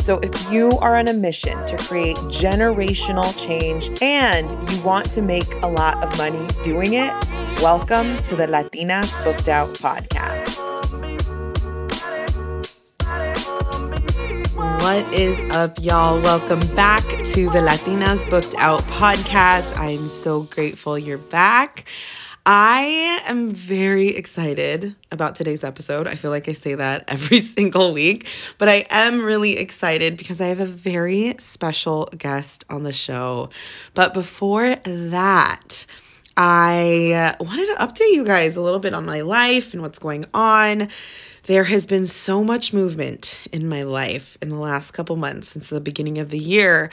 So, if you are on a mission to create generational change and you want to make a lot of money doing it, welcome to the Latinas Booked Out podcast. What is up, y'all? Welcome back to the Latinas Booked Out podcast. I'm so grateful you're back. I am very excited about today's episode. I feel like I say that every single week, but I am really excited because I have a very special guest on the show. But before that, I wanted to update you guys a little bit on my life and what's going on. There has been so much movement in my life in the last couple months since the beginning of the year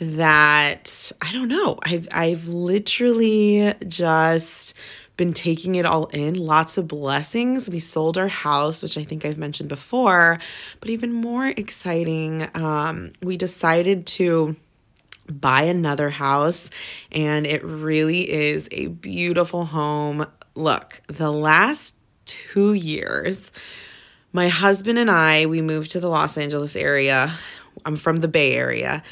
that I don't know. I've I've literally just been taking it all in. Lots of blessings. We sold our house, which I think I've mentioned before, but even more exciting, um, we decided to buy another house, and it really is a beautiful home. Look, the last two years, my husband and I, we moved to the Los Angeles area. I'm from the Bay Area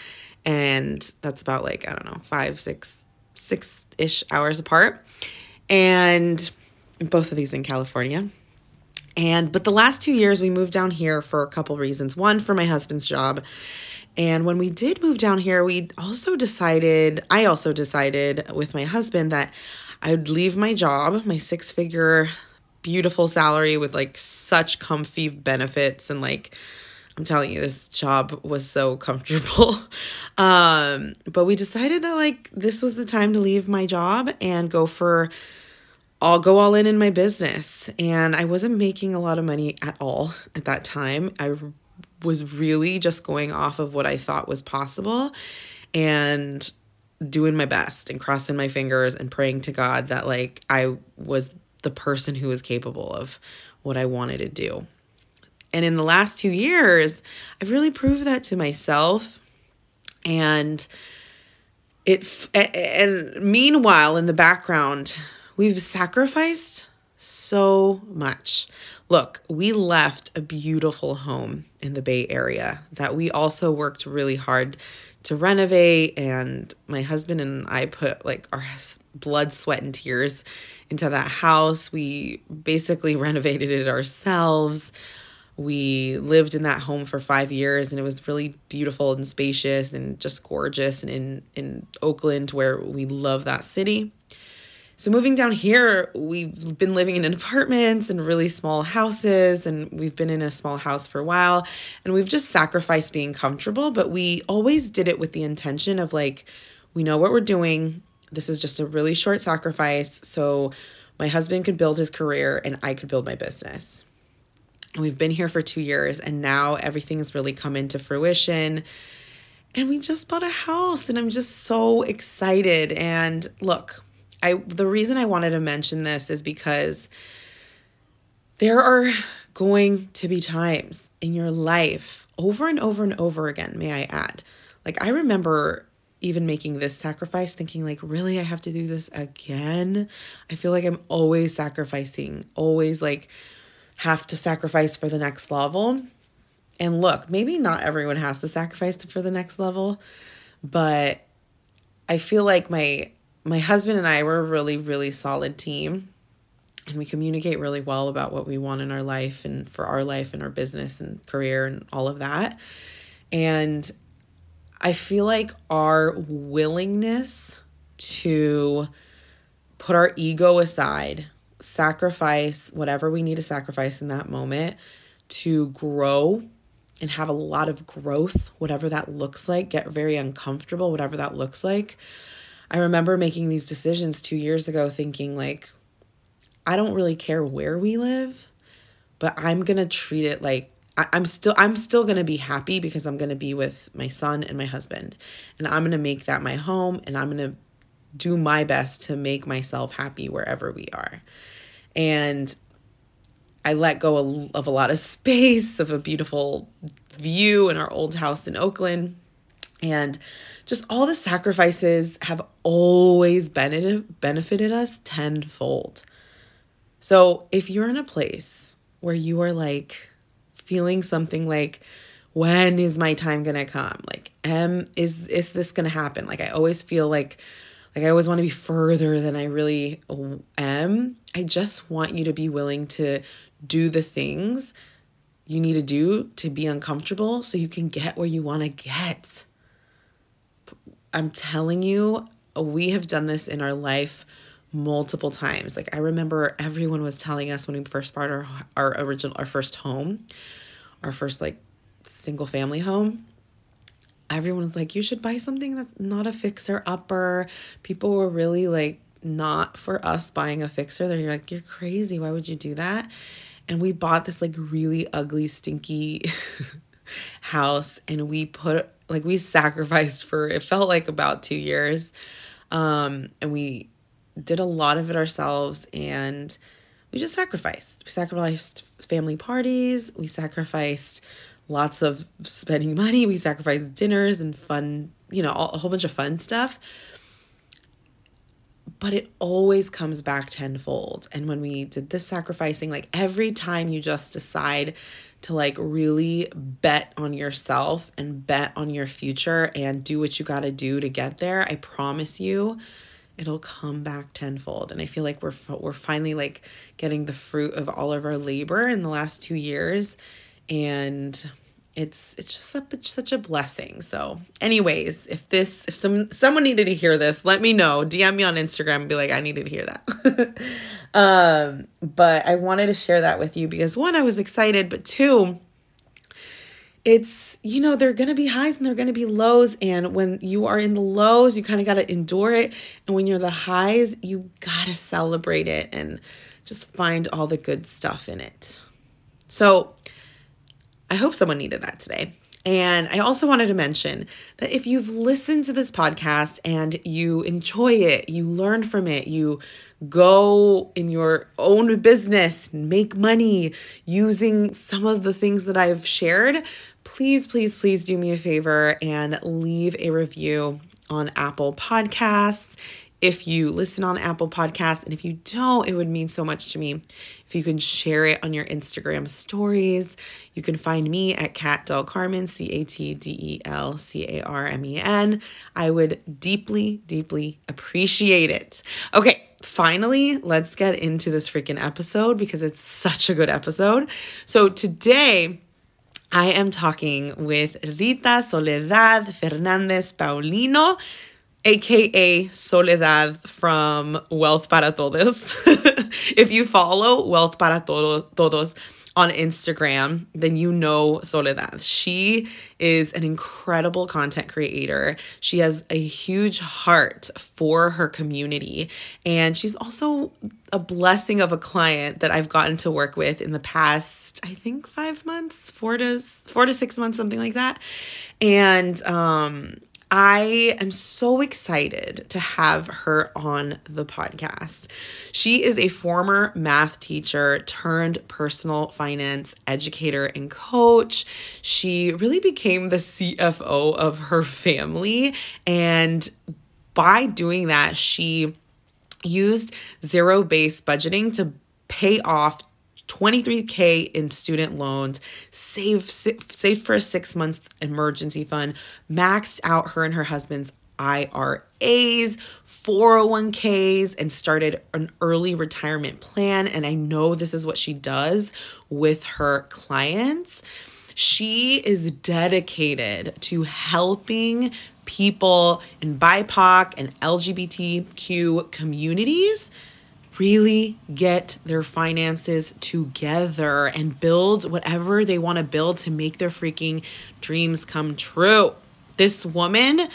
and that's about like I don't know five, six, six ish hours apart, and both of these in California. And but the last two years we moved down here for a couple reasons. One for my husband's job. And when we did move down here, we also decided, I also decided with my husband that I would leave my job, my six figure, beautiful salary with like such comfy benefits and like I'm telling you, this job was so comfortable. um, but we decided that like this was the time to leave my job and go for I'll go all in in my business. And I wasn't making a lot of money at all at that time. I was really just going off of what I thought was possible and doing my best and crossing my fingers and praying to God that like I was the person who was capable of what I wanted to do. And in the last two years, I've really proved that to myself. And it, and meanwhile, in the background, we've sacrificed so much. Look, we left a beautiful home in the Bay Area that we also worked really hard to renovate. And my husband and I put like our blood, sweat, and tears into that house. We basically renovated it ourselves. We lived in that home for five years and it was really beautiful and spacious and just gorgeous and in, in Oakland where we love that city. So moving down here, we've been living in apartments and really small houses and we've been in a small house for a while and we've just sacrificed being comfortable, but we always did it with the intention of like we know what we're doing. This is just a really short sacrifice so my husband could build his career and I could build my business. We've been here for two years and now everything has really come into fruition. And we just bought a house and I'm just so excited. And look, I the reason I wanted to mention this is because there are going to be times in your life over and over and over again, may I add. Like I remember even making this sacrifice thinking like really I have to do this again. I feel like I'm always sacrificing, always like have to sacrifice for the next level. And look, maybe not everyone has to sacrifice for the next level, but I feel like my my husband and I were a really really solid team and we communicate really well about what we want in our life and for our life and our business and career and all of that. And I feel like our willingness to put our ego aside sacrifice whatever we need to sacrifice in that moment to grow and have a lot of growth, whatever that looks like, get very uncomfortable, whatever that looks like. I remember making these decisions two years ago, thinking, like, I don't really care where we live, but I'm going to treat it like I, I'm still I'm still gonna be happy because I'm gonna be with my son and my husband. And I'm gonna make that my home and I'm gonna do my best to make myself happy wherever we are. And I let go of a lot of space, of a beautiful view in our old house in Oakland. And just all the sacrifices have always benefited, us tenfold. So if you're in a place where you are like feeling something like, when is my time gonna come? Like, am is is this gonna happen? Like I always feel like like I always want to be further than I really am. I just want you to be willing to do the things you need to do to be uncomfortable so you can get where you want to get. I'm telling you, we have done this in our life multiple times. Like I remember everyone was telling us when we first bought our our original our first home, our first like single family home. Everyone was like, you should buy something that's not a fixer upper. People were really like not for us buying a fixer. They're like, you're crazy. Why would you do that? And we bought this like really ugly, stinky house and we put like we sacrificed for it felt like about two years. Um and we did a lot of it ourselves and we just sacrificed. We sacrificed family parties. We sacrificed lots of spending money. We sacrificed dinners and fun you know a whole bunch of fun stuff. But it always comes back tenfold. And when we did this sacrificing like every time you just decide to like really bet on yourself and bet on your future and do what you got to do to get there, I promise you it'll come back tenfold. And i feel like we're we're finally like getting the fruit of all of our labor in the last 2 years. And it's it's just such, such a blessing. So anyways if this if some someone needed to hear this let me know. Dm me on instagram and be like i needed to hear that um but i wanted to share that with you because one i was excited but two it's you know there're going to be highs and there're going to be lows and when you are in the lows you kind of got to endure it and when you're the highs you got to celebrate it and just find all the good stuff in it. So i hope someone needed that today and I also wanted to mention that if you've listened to this podcast and you enjoy it, you learn from it, you go in your own business, make money using some of the things that I've shared, please, please, please do me a favor and leave a review on Apple Podcasts. If you listen on Apple Podcasts, and if you don't, it would mean so much to me if you can share it on your Instagram stories. You can find me at Cat Del Carmen, C A T D E L C A R M E N. I would deeply, deeply appreciate it. Okay, finally, let's get into this freaking episode because it's such a good episode. So today, I am talking with Rita Soledad Fernandez Paulino, aka Soledad from Wealth para Todos. if you follow Wealth para Todos, on Instagram, then you know Soledad. She is an incredible content creator. She has a huge heart for her community. And she's also a blessing of a client that I've gotten to work with in the past, I think five months, four to four to six months, something like that. And um I am so excited to have her on the podcast. She is a former math teacher turned personal finance educator and coach. She really became the CFO of her family. And by doing that, she used zero based budgeting to pay off 23k in student loans, saved saved for a 6 month emergency fund, maxed out her and her husband's IRAs, 401ks, and started an early retirement plan. And I know this is what she does with her clients. She is dedicated to helping people in BIPOC and LGBTQ communities really get their finances together and build whatever they want to build to make their freaking dreams come true. This woman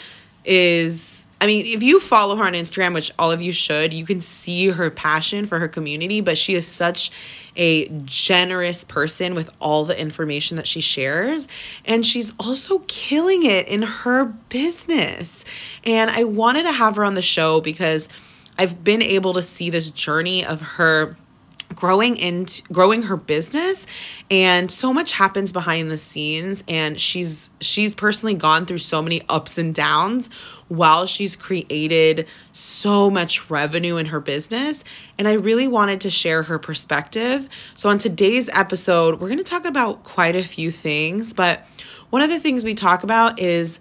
is I mean, if you follow her on Instagram, which all of you should, you can see her passion for her community, but she is such a generous person with all the information that she shares. And she's also killing it in her business. And I wanted to have her on the show because I've been able to see this journey of her growing into growing her business and so much happens behind the scenes and she's she's personally gone through so many ups and downs while she's created so much revenue in her business and I really wanted to share her perspective. So on today's episode, we're going to talk about quite a few things, but one of the things we talk about is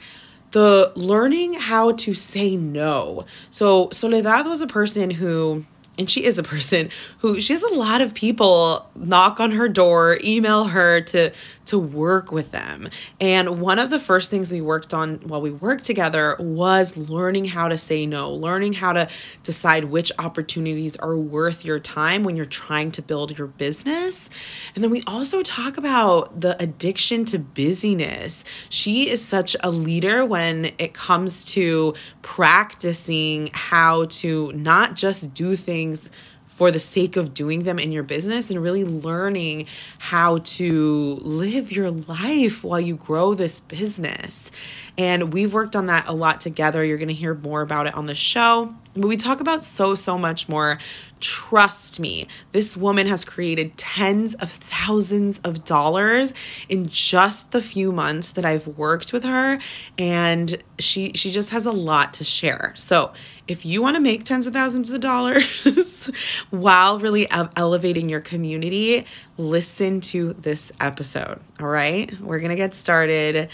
the learning how to say no. So Soledad was a person who and she is a person who she has a lot of people knock on her door email her to to work with them. And one of the first things we worked on while we worked together was learning how to say no learning how to decide which opportunities are worth your time when you're trying to build your business. And then we also talk about the addiction to busyness. She is such a leader when it comes to practicing how to not just do things things for the sake of doing them in your business and really learning how to live your life while you grow this business. And we've worked on that a lot together. You're going to hear more about it on the show. But we talk about so, so much more. Trust me, this woman has created tens of thousands of dollars in just the few months that I've worked with her. And she she just has a lot to share. So if you want to make tens of thousands of dollars while really elevating your community, listen to this episode. All right, we're gonna get started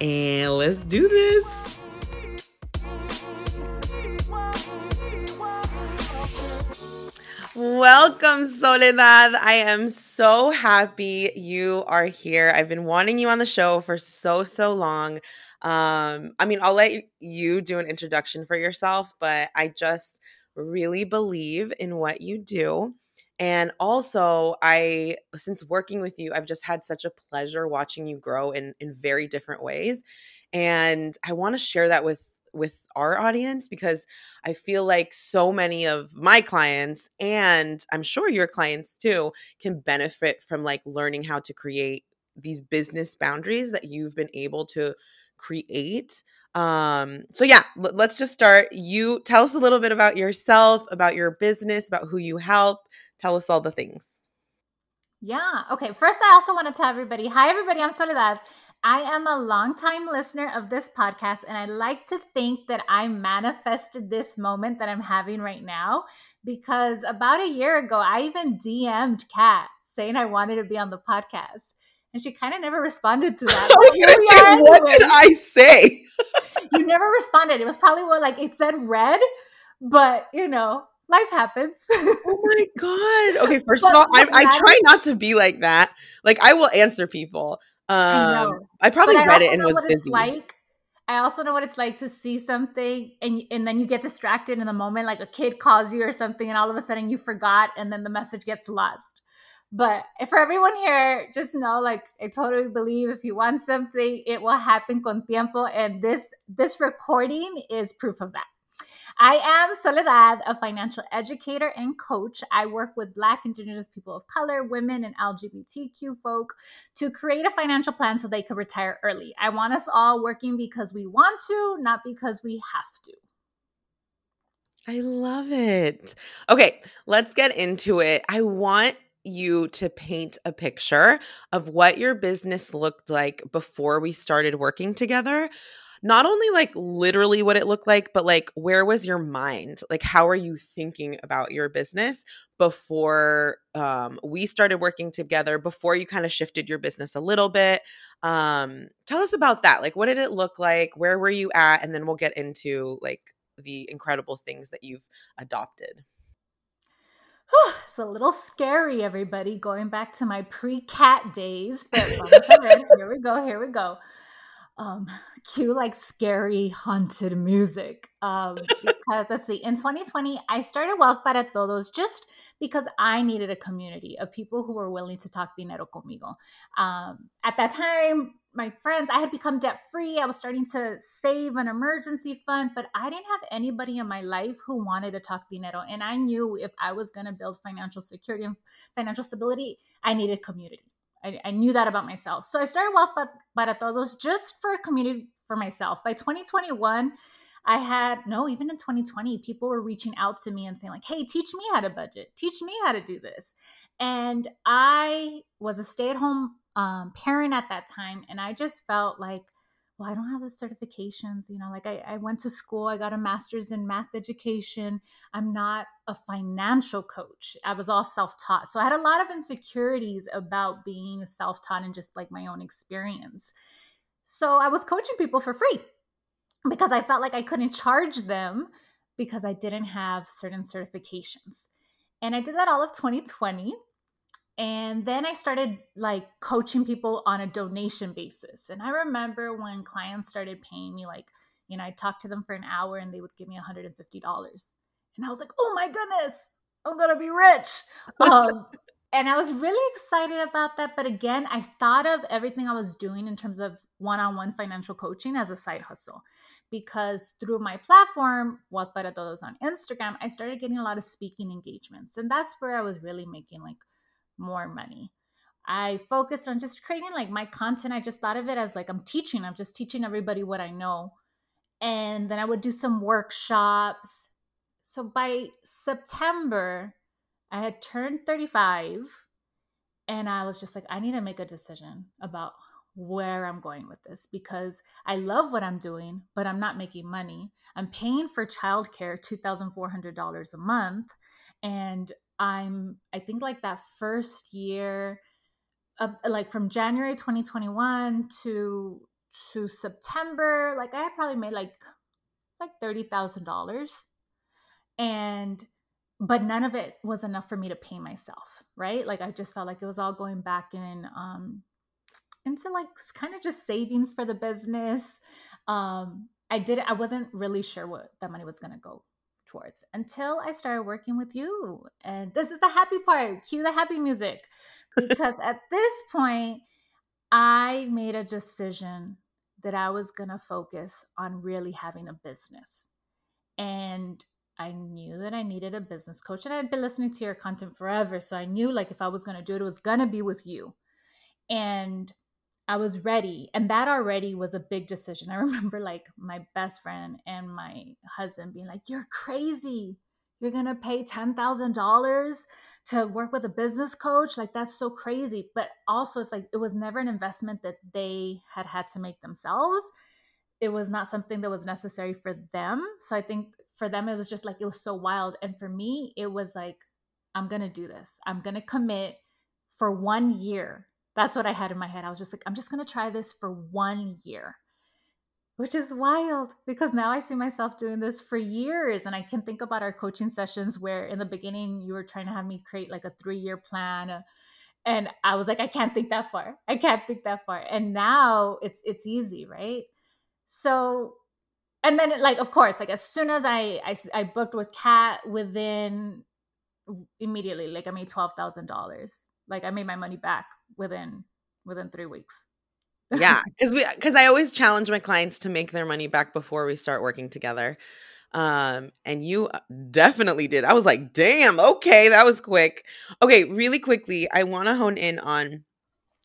and let's do this. Welcome, Soledad. I am so happy you are here. I've been wanting you on the show for so, so long. Um, I mean, I'll let you do an introduction for yourself, but I just really believe in what you do. And also, I, since working with you, I've just had such a pleasure watching you grow in, in very different ways. And I want to share that with with our audience because I feel like so many of my clients and I'm sure your clients too can benefit from like learning how to create these business boundaries that you've been able to create. Um so yeah, l- let's just start. You tell us a little bit about yourself, about your business, about who you help. Tell us all the things. Yeah. Okay. First, I also want to tell everybody hi, everybody. I'm Soledad. I am a longtime listener of this podcast, and I like to think that I manifested this moment that I'm having right now because about a year ago, I even DM'd Cat saying I wanted to be on the podcast. And she kind of never responded to that. what did I say? you never responded. It was probably what, like, it said read, but you know, life happens. oh my god. Okay, first but, of all, I, I try not to be like that. Like I will answer people. Um I, I probably read it and was busy. like I also know what it's like to see something and and then you get distracted in the moment like a kid calls you or something and all of a sudden you forgot and then the message gets lost. But for everyone here, just know like I totally believe if you want something, it will happen con tiempo and this this recording is proof of that. I am Soledad, a financial educator and coach. I work with Black, Indigenous people of color, women, and LGBTQ folk to create a financial plan so they could retire early. I want us all working because we want to, not because we have to. I love it. Okay, let's get into it. I want you to paint a picture of what your business looked like before we started working together not only like literally what it looked like, but like where was your mind? Like how are you thinking about your business before um, we started working together, before you kind of shifted your business a little bit? Um, tell us about that. Like what did it look like? Where were you at? And then we'll get into like the incredible things that you've adopted. it's a little scary, everybody, going back to my pre cat days. But here we go. Here we go. Um, cue like scary haunted music. Um, because let's see, in 2020, I started Wealth para Todos just because I needed a community of people who were willing to talk dinero conmigo. Um, at that time, my friends, I had become debt free. I was starting to save an emergency fund, but I didn't have anybody in my life who wanted to talk dinero. And I knew if I was going to build financial security and financial stability, I needed community. I, I knew that about myself. So I started Wealth para Todos just for a community for myself. By 2021, I had no, even in 2020, people were reaching out to me and saying, like, hey, teach me how to budget, teach me how to do this. And I was a stay at home um, parent at that time. And I just felt like, well, I don't have the certifications. You know, like I, I went to school, I got a master's in math education. I'm not a financial coach. I was all self taught. So I had a lot of insecurities about being self taught and just like my own experience. So I was coaching people for free because I felt like I couldn't charge them because I didn't have certain certifications. And I did that all of 2020 and then i started like coaching people on a donation basis. And i remember when clients started paying me like you know i talked to them for an hour and they would give me $150 and i was like oh my goodness i'm gonna be rich. Um, and i was really excited about that but again i thought of everything i was doing in terms of one-on-one financial coaching as a side hustle because through my platform, Wealth para Todos on Instagram, I started getting a lot of speaking engagements. And that's where I was really making like more money. I focused on just creating like my content. I just thought of it as like I'm teaching, I'm just teaching everybody what I know. And then I would do some workshops. So by September, I had turned 35 and I was just like, I need to make a decision about where I'm going with this because I love what I'm doing, but I'm not making money. I'm paying for childcare $2,400 a month. And I'm I think like that first year of like from January 2021 to to September, like I had probably made like like thirty thousand dollars. And but none of it was enough for me to pay myself, right? Like I just felt like it was all going back in um into like kind of just savings for the business. Um I did I wasn't really sure what that money was gonna go until I started working with you. And this is the happy part. Cue the happy music. Because at this point, I made a decision that I was going to focus on really having a business. And I knew that I needed a business coach. And I had been listening to your content forever. So I knew like if I was going to do it, it was going to be with you. And I was ready. And that already was a big decision. I remember like my best friend and my husband being like, You're crazy. You're going to pay $10,000 to work with a business coach. Like, that's so crazy. But also, it's like it was never an investment that they had had to make themselves. It was not something that was necessary for them. So I think for them, it was just like, it was so wild. And for me, it was like, I'm going to do this. I'm going to commit for one year that's what I had in my head. I was just like, I'm just going to try this for one year, which is wild because now I see myself doing this for years. And I can think about our coaching sessions where in the beginning you were trying to have me create like a three year plan. And I was like, I can't think that far. I can't think that far. And now it's it's easy, right? So and then like of course like as soon as I I, I booked with Cat within immediately like I made twelve thousand dollars like I made my money back within within three weeks. yeah, because we because I always challenge my clients to make their money back before we start working together. Um, and you uh, definitely did. I was like, damn, okay, that was quick. Okay, really quickly, I want to hone in on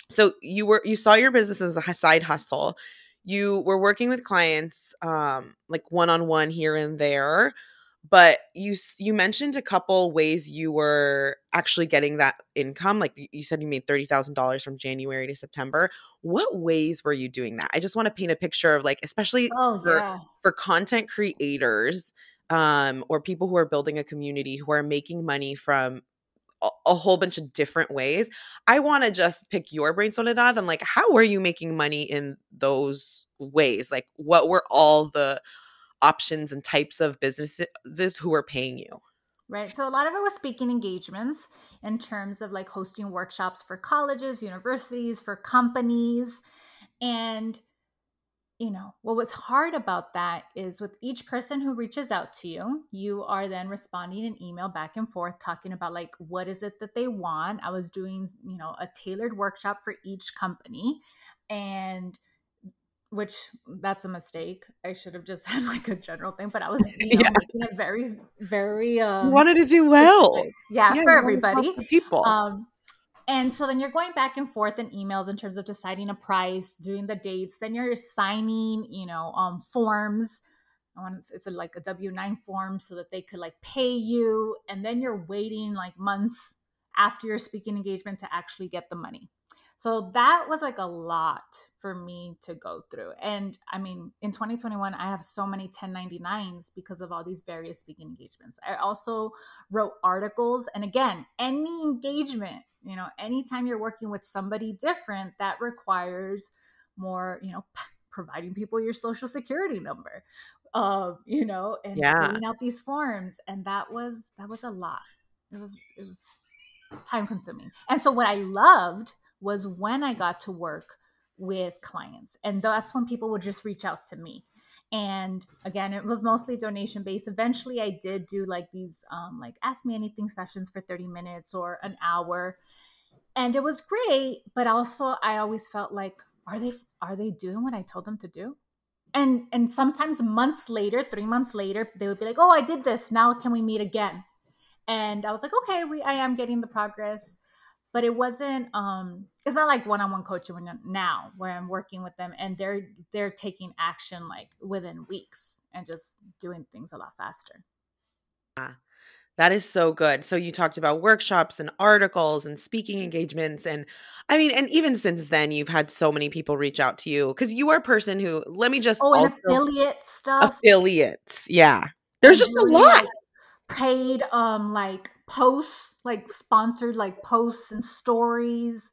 so you were you saw your business as a side hustle. You were working with clients um like one on one here and there but you you mentioned a couple ways you were actually getting that income like you said you made $30,000 from January to September. What ways were you doing that? I just want to paint a picture of like especially oh, for yeah. for content creators um or people who are building a community who are making money from a, a whole bunch of different ways. I want to just pick your brain soledad and like how were you making money in those ways? Like what were all the options and types of businesses who are paying you right so a lot of it was speaking engagements in terms of like hosting workshops for colleges universities for companies and you know, what was hard about that is with each person who reaches out to you, you are then responding an email back and forth talking about like what is it that they want. I was doing, you know, a tailored workshop for each company and which that's a mistake. I should have just had like a general thing, but I was you know, yeah. making it very, very. Um, you wanted to do well, yeah, yeah, for everybody. People. Um, and so then you're going back and forth in emails in terms of deciding a price, doing the dates. Then you're signing, you know, um, forms. I want it's a, like a W nine form so that they could like pay you, and then you're waiting like months after your speaking engagement to actually get the money. So that was like a lot for me to go through. And I mean, in 2021, I have so many 1099s because of all these various speaking engagements. I also wrote articles. And again, any engagement, you know, anytime you're working with somebody different, that requires more, you know, providing people your social security number, uh, you know, and yeah. filling out these forms. And that was, that was a lot. It was, it was time consuming. And so what I loved was when I got to work with clients. And that's when people would just reach out to me. And again, it was mostly donation based. Eventually, I did do like these, um, like ask me anything sessions for 30 minutes or an hour. And it was great. But also, I always felt like, are they, are they doing what I told them to do? And, and sometimes months later, three months later, they would be like, oh, I did this. Now can we meet again? And I was like, okay, we, I am getting the progress but it wasn't um it's not like one-on-one coaching now where i'm working with them and they're they're taking action like within weeks and just doing things a lot faster. Yeah that is so good. So you talked about workshops and articles and speaking engagements and i mean and even since then you've had so many people reach out to you because you are a person who let me just oh and affiliate stuff. Affiliates yeah. There's just a lot. like paid um like posts like sponsored like posts and stories.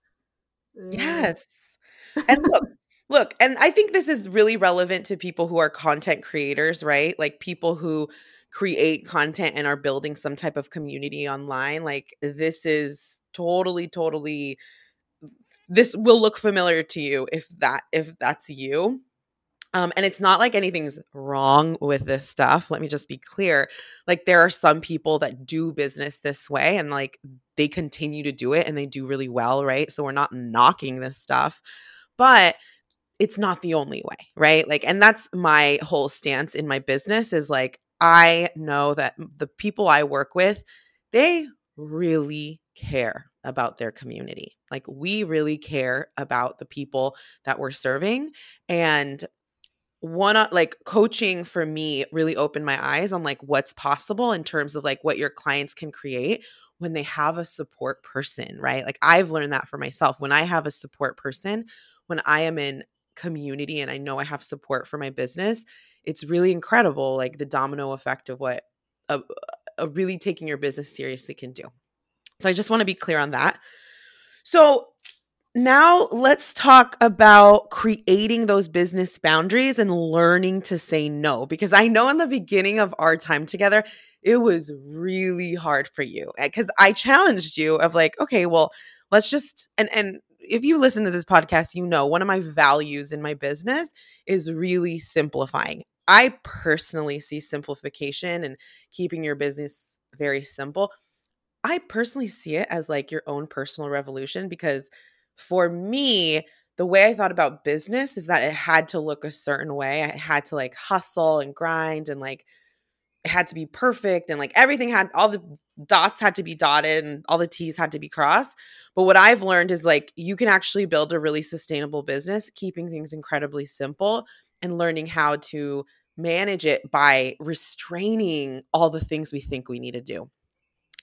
Yes. And look, look, and I think this is really relevant to people who are content creators, right? Like people who create content and are building some type of community online. Like this is totally totally this will look familiar to you if that if that's you. Um, and it's not like anything's wrong with this stuff. Let me just be clear. Like, there are some people that do business this way and like they continue to do it and they do really well, right? So, we're not knocking this stuff, but it's not the only way, right? Like, and that's my whole stance in my business is like, I know that the people I work with, they really care about their community. Like, we really care about the people that we're serving. And one uh, like coaching for me really opened my eyes on like what's possible in terms of like what your clients can create when they have a support person, right? Like I've learned that for myself. When I have a support person, when I am in community and I know I have support for my business, it's really incredible like the domino effect of what a, a uh, really taking your business seriously can do. So I just want to be clear on that. So now let's talk about creating those business boundaries and learning to say no because i know in the beginning of our time together it was really hard for you eh, because i challenged you of like okay well let's just and and if you listen to this podcast you know one of my values in my business is really simplifying. I personally see simplification and keeping your business very simple. I personally see it as like your own personal revolution because for me, the way I thought about business is that it had to look a certain way. I had to like hustle and grind and like it had to be perfect and like everything had all the dots had to be dotted and all the T's had to be crossed. But what I've learned is like you can actually build a really sustainable business, keeping things incredibly simple and learning how to manage it by restraining all the things we think we need to do.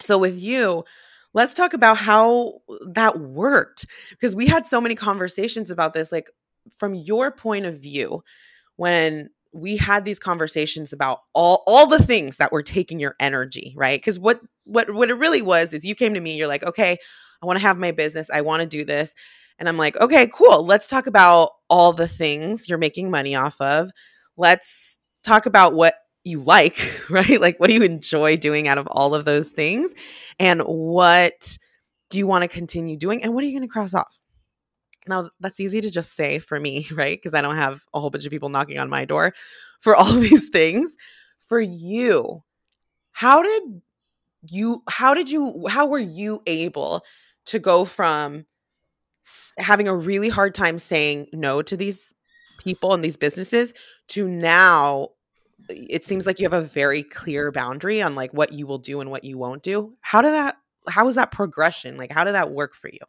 So with you, let's talk about how that worked because we had so many conversations about this like from your point of view when we had these conversations about all all the things that were taking your energy right? Because what what what it really was is you came to me you're like okay i want to have my business i want to do this and i'm like okay cool let's talk about all the things you're making money off of. Let's talk about what you like, right? Like, what do you enjoy doing out of all of those things? And what do you want to continue doing? And what are you going to cross off? now that's easy to just say for me, right? Because I don't have a whole bunch of people knocking on my door for all these things. For you, how did you how did you how were you able to go from having a really hard time saying no to these people and these businesses to now it seems like you have a very clear boundary on like what you will do and what you won't do. How did that how was that progression? Like how did that work for you?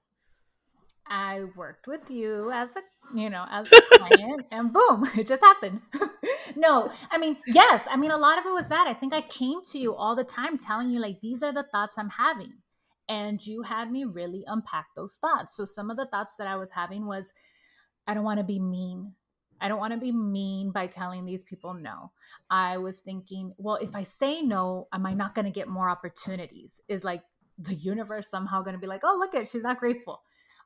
I worked with you as a you know as a client and boom it just happened. No i mean yes i mean a lot of it was that. I think i came to you all the time telling you like these are the thoughts i'm having and you had me really unpack those thoughts. So some of the thoughts that i was having was i don't want to be mean I don't want to be mean by telling these people no. I was thinking, well, if I say no, am I not going to get more opportunities? Is like the universe somehow going to be like, oh, look at she's not grateful.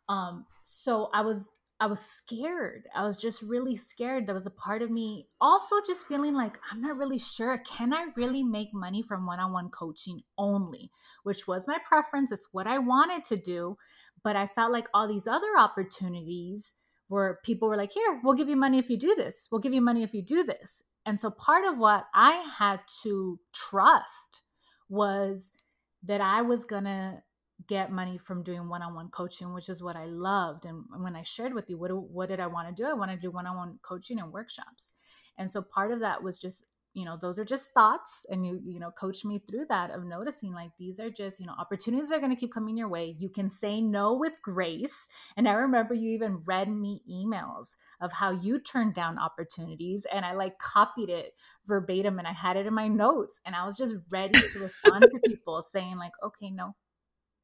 Um, so I was I was scared. I was just really scared. There was a part of me also just feeling like I'm not really sure. Can I really make money from one on one coaching only? Which was my preference. It's what I wanted to do. But I felt like all these other opportunities where people were like, here, we'll give you money if you do this. We'll give you money if you do this. And so part of what I had to trust was that I was going to get money from doing one-on-one coaching which is what i loved and when i shared with you what, what did i want to do i want to do one-on-one coaching and workshops and so part of that was just you know those are just thoughts and you you know coach me through that of noticing like these are just you know opportunities are going to keep coming your way. You can say no with grace and i remember you even read me emails of how you turned down opportunities and i like copied it verbatim and i had it in my notes and i was just ready to respond to people saying like okay no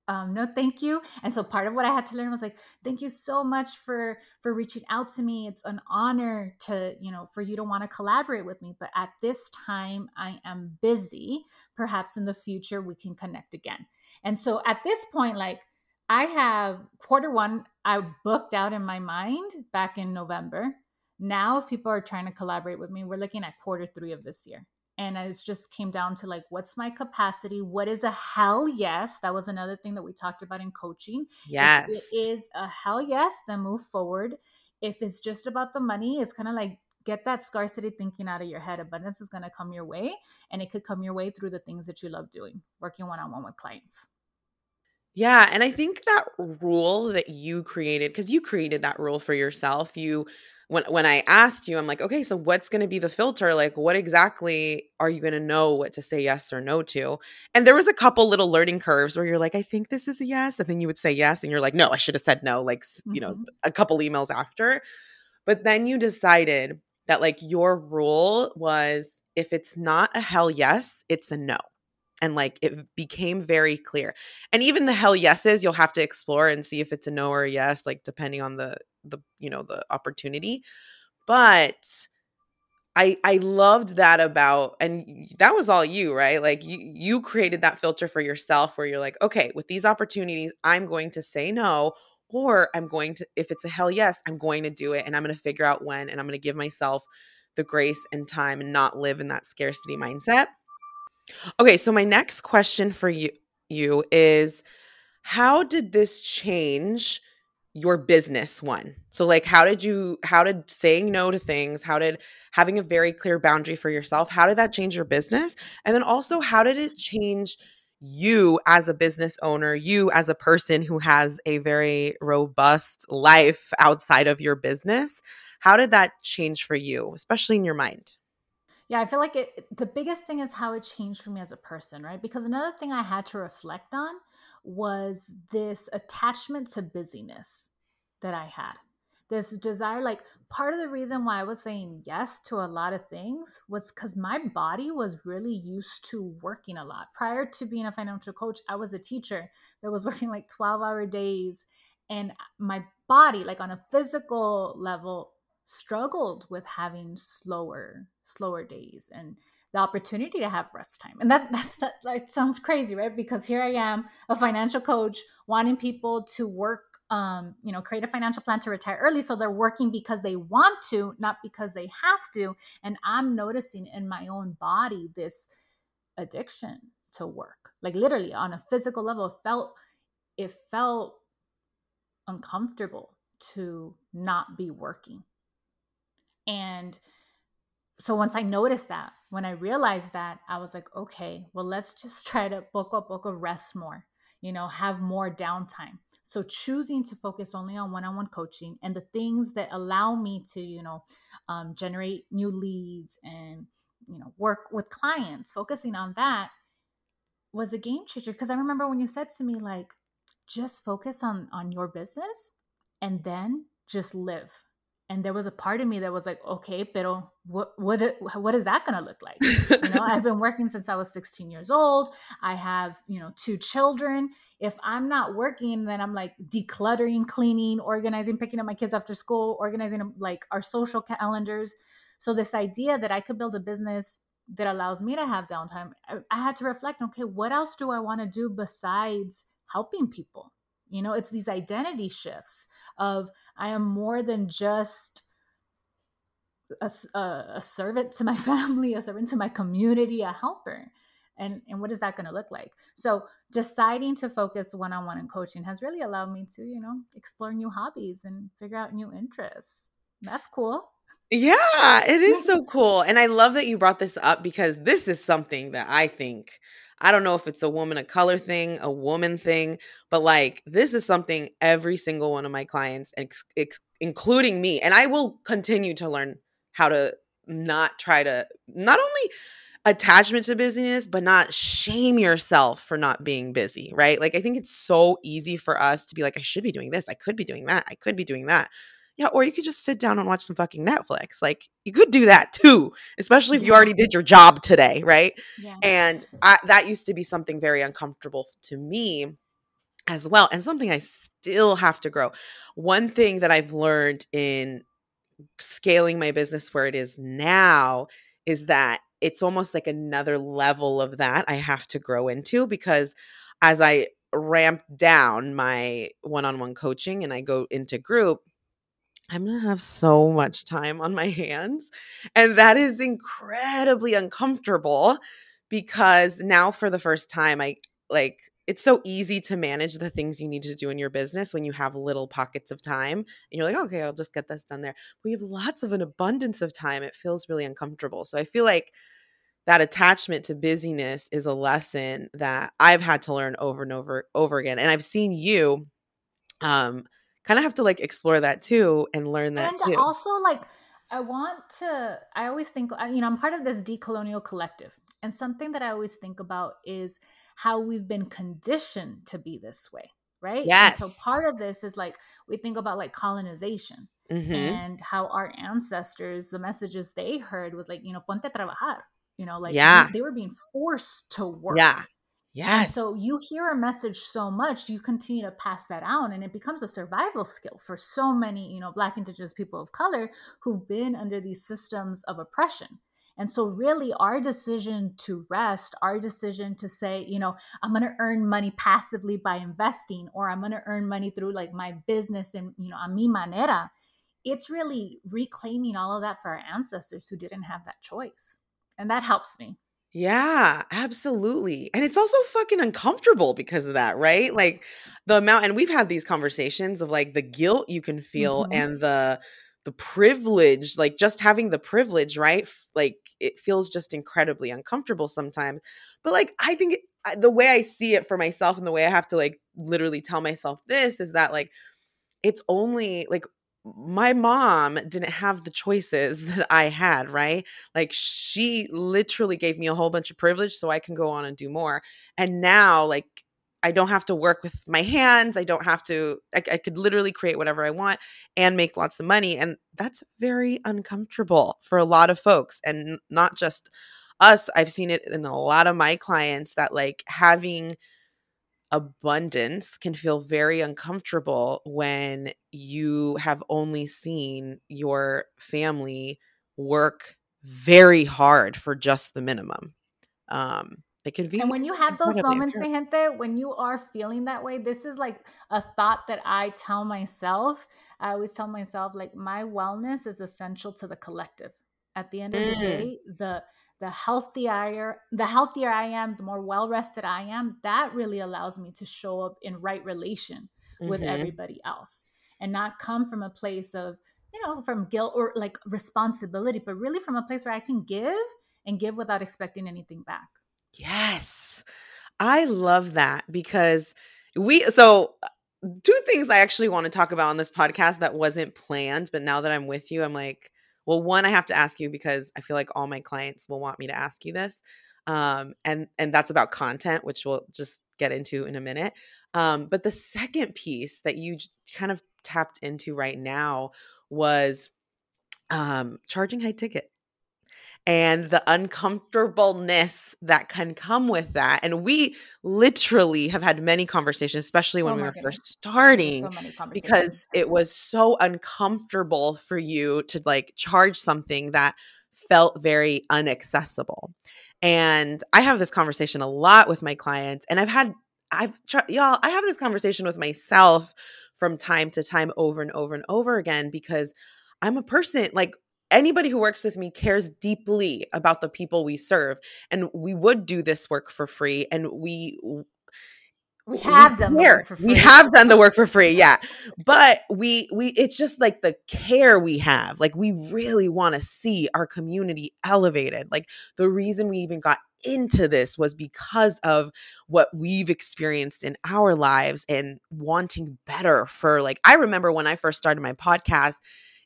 um, no thank you. And so part of what i had to learn was like thank you so much for for reaching out to me. It's an honor to you know for you to want to collaborate with me but at this time i am busy. Perhaps in the future we can connect again. And so at this point like i have quarter one i booked out in my mind back in november. Now if people are trying to collaborate with me we're looking at quarter three of this year and it just came down to like what's my capacity? What is a hell yes? That was another thing that we talked about in coaching. Yes if it is a hell yes then move forward. If it's just about the money it's kind of like get that scarcity thinking out of your head. Abundance is going to come your way and it could come your way through the things that you love doing working one-on-one with clients. Yeah and i think that rule that you created because you created that rule for yourself you when when I asked you, I'm like, okay, so what's going to be the filter? Like, what exactly are you going to know what to say yes or no to? And there was a couple little learning curves where you're like, I think this is a yes, and then you would say yes, and you're like, no, I should have said no. Like, mm-hmm. you know, mm-hmm. a couple emails after, but then you decided that like your rule was if it's not a hell yes, it's a no. And like it became very clear. And even the hell yeses, you'll have to explore and see if it's a no or a yes, like depending on the the you know the opportunity but I I loved that about and that was all you, right? Like you you created that filter for yourself where you're like, okay, with these opportunities, I'm going to say no or I'm going to if it's a hell yes, I'm going to do it and I'm going to figure out when and I'm going to give myself the grace and time and not live in that scarcity mindset. Okay, so my next question for you you is how did this change your business one. So like how did you how did saying no to things how did having a very clear boundary for yourself how did that change your business? And then also how did it change you as a business owner you as a person who has a very robust life outside of your business? How did that change for you especially in your mind yeah, I feel like it the biggest thing is how it changed for me as a person, right? Because another thing I had to reflect on was this attachment to busyness that I had. This desire, like part of the reason why I was saying yes to a lot of things was because my body was really used to working a lot. Prior to being a financial coach, I was a teacher that was working like 12 hour days. And uh, my body, like on a physical level, struggled with having slower slower days and the opportunity to have rest time. And that, that, that, sounds crazy right? Because here i am a financial coach wanting people to work um, you know create a financial plan to retire early so they're working because they want to not because they have to. And i'm noticing in my own body this addiction to work. Like literally on a physical level it felt it felt uncomfortable to not be working. And so once I noticed that, when I realized that, I was like, okay, well, let's just try to poco a book poco rest more, you know, have more downtime. So choosing to focus only on one-on-one coaching and the things that allow me to, you know, um, generate new leads and you know work with clients, focusing on that was a game changer. Because I remember when you said to me like, just focus on on your business and then just live and there was a part of me that was like okay pero what what what is that going to look like? You know i've been working since i was 16 years old. I have you know two children. If i'm not working then i'm like decluttering cleaning organizing picking up my kids after school organizing like our social calendars. So this idea that i could build a business that allows me to have downtime i, I had to reflect okay what else do i want to do besides helping people you know, it's these identity shifts of I am more than just a, a, a servant to my family, a servant to my community, a helper. And, and what is that going to look like? So deciding to focus one-on-one in coaching has really allowed me to, you know, explore new hobbies and figure out new interests. That's cool. Yeah, it is so cool. And I love that you brought this up because this is something that I think I don't know if it's a woman of color thing, a woman thing, but like this is something every single one of my clients, ex- ex- including me, and I will continue to learn how to not try to not only attachment to busyness, but not shame yourself for not being busy, right? Like I think it's so easy for us to be like, I should be doing this, I could be doing that, I could be doing that. Yeah, or you could just sit down and watch some fucking Netflix. Like you could do that too, especially if you already did your job today, right? Yeah. And I, that used to be something very uncomfortable to me as well, and something I still have to grow. One thing that I've learned in scaling my business where it is now is that it's almost like another level of that I have to grow into because as I ramp down my one on one coaching and I go into group, I'm going to have so much time on my hands. And that is incredibly uncomfortable because now, for the first time, I like it's so easy to manage the things you need to do in your business when you have little pockets of time and you're like, okay, I'll just get this done there. We have lots of an abundance of time. It feels really uncomfortable. So I feel like that attachment to busyness is a lesson that I've had to learn over and over over again. And I've seen you um kind of have to like explore that too and learn that and too. Also, like, I want to, I always think, you know, I'm part of this decolonial collective. And something that I always think about is how we've been conditioned to be this way, right? Yes. And so part of this is like, we think about like colonization mm-hmm. and how our ancestors, the messages they heard was like, you know, ponte trabajar. You know, like yeah. they, they were being forced to work. Yeah. Yes. And so you hear a message so much, you continue to pass that on, and it becomes a survival skill for so many, you know, Black, Indigenous people of color who've been under these systems of oppression. And so, really, our decision to rest, our decision to say, you know, I'm going to earn money passively by investing, or I'm going to earn money through like my business and, you know, a mi manera, it's really reclaiming all of that for our ancestors who didn't have that choice. And that helps me. Yeah, absolutely. And it's also fucking uncomfortable because of that, right? Like the amount and we've had these conversations of like the guilt you can feel Mhm. and the the privilege, like just having the privilege, right? Like it feels just incredibly uncomfortable sometimes. But like I think it, the way I see it for myself and the way I have to like literally tell myself this is that like it's only like my mom didn't have the choices that I had, right? Like she literally gave me a whole bunch of privilege so I can go on and do more. And now, like, I don't have to work with my hands. I don't have to, I, I could literally create whatever I want and make lots of money. And that's very uncomfortable for a lot of folks and not just us. I've seen it in a lot of my clients that like having abundance can feel very uncomfortable when you have only seen your family work very hard for just the minimum. Um, it can be. And when you have those moments, mi gente, when you are feeling that way, this is like a thought that I tell myself. I always tell myself, like, my wellness is essential to the collective. At the end of mm. the day, the the healthier the healthier I am, the more well rested I am, that really allows me to show up in right relation with mm-hmm. everybody else. and not come from a place of you know from guilt or like responsibility but really from a place where i can give and give without expecting anything back yes i love that because we so two things i actually want to talk about on this podcast that wasn't planned but now that i'm with you i'm like well one i have to ask you because i feel like all my clients will want me to ask you this um, and and that's about content which we'll just get into in a minute um, but the second piece that you kind of tapped into right now was um, charging high ticket and the uncomfortableness that can come with that. And we literally have had many conversations, especially when oh we were goodness. first starting, so because it was so uncomfortable for you to like charge something that felt very unaccessible. And I have this conversation a lot with my clients, and I've had, I've, y'all, I have this conversation with myself from time to time over and over and over again because I'm a person like anybody who works with me cares deeply about the people we serve and we would do this work for free and we we have done the work for free. We have done the work for free, yeah. But we we it's just like the care we have. Like we really want to see our community elevated. Like the reason we even got into this was because of what we've experienced in our lives and wanting better for like I remember when I first started my podcast,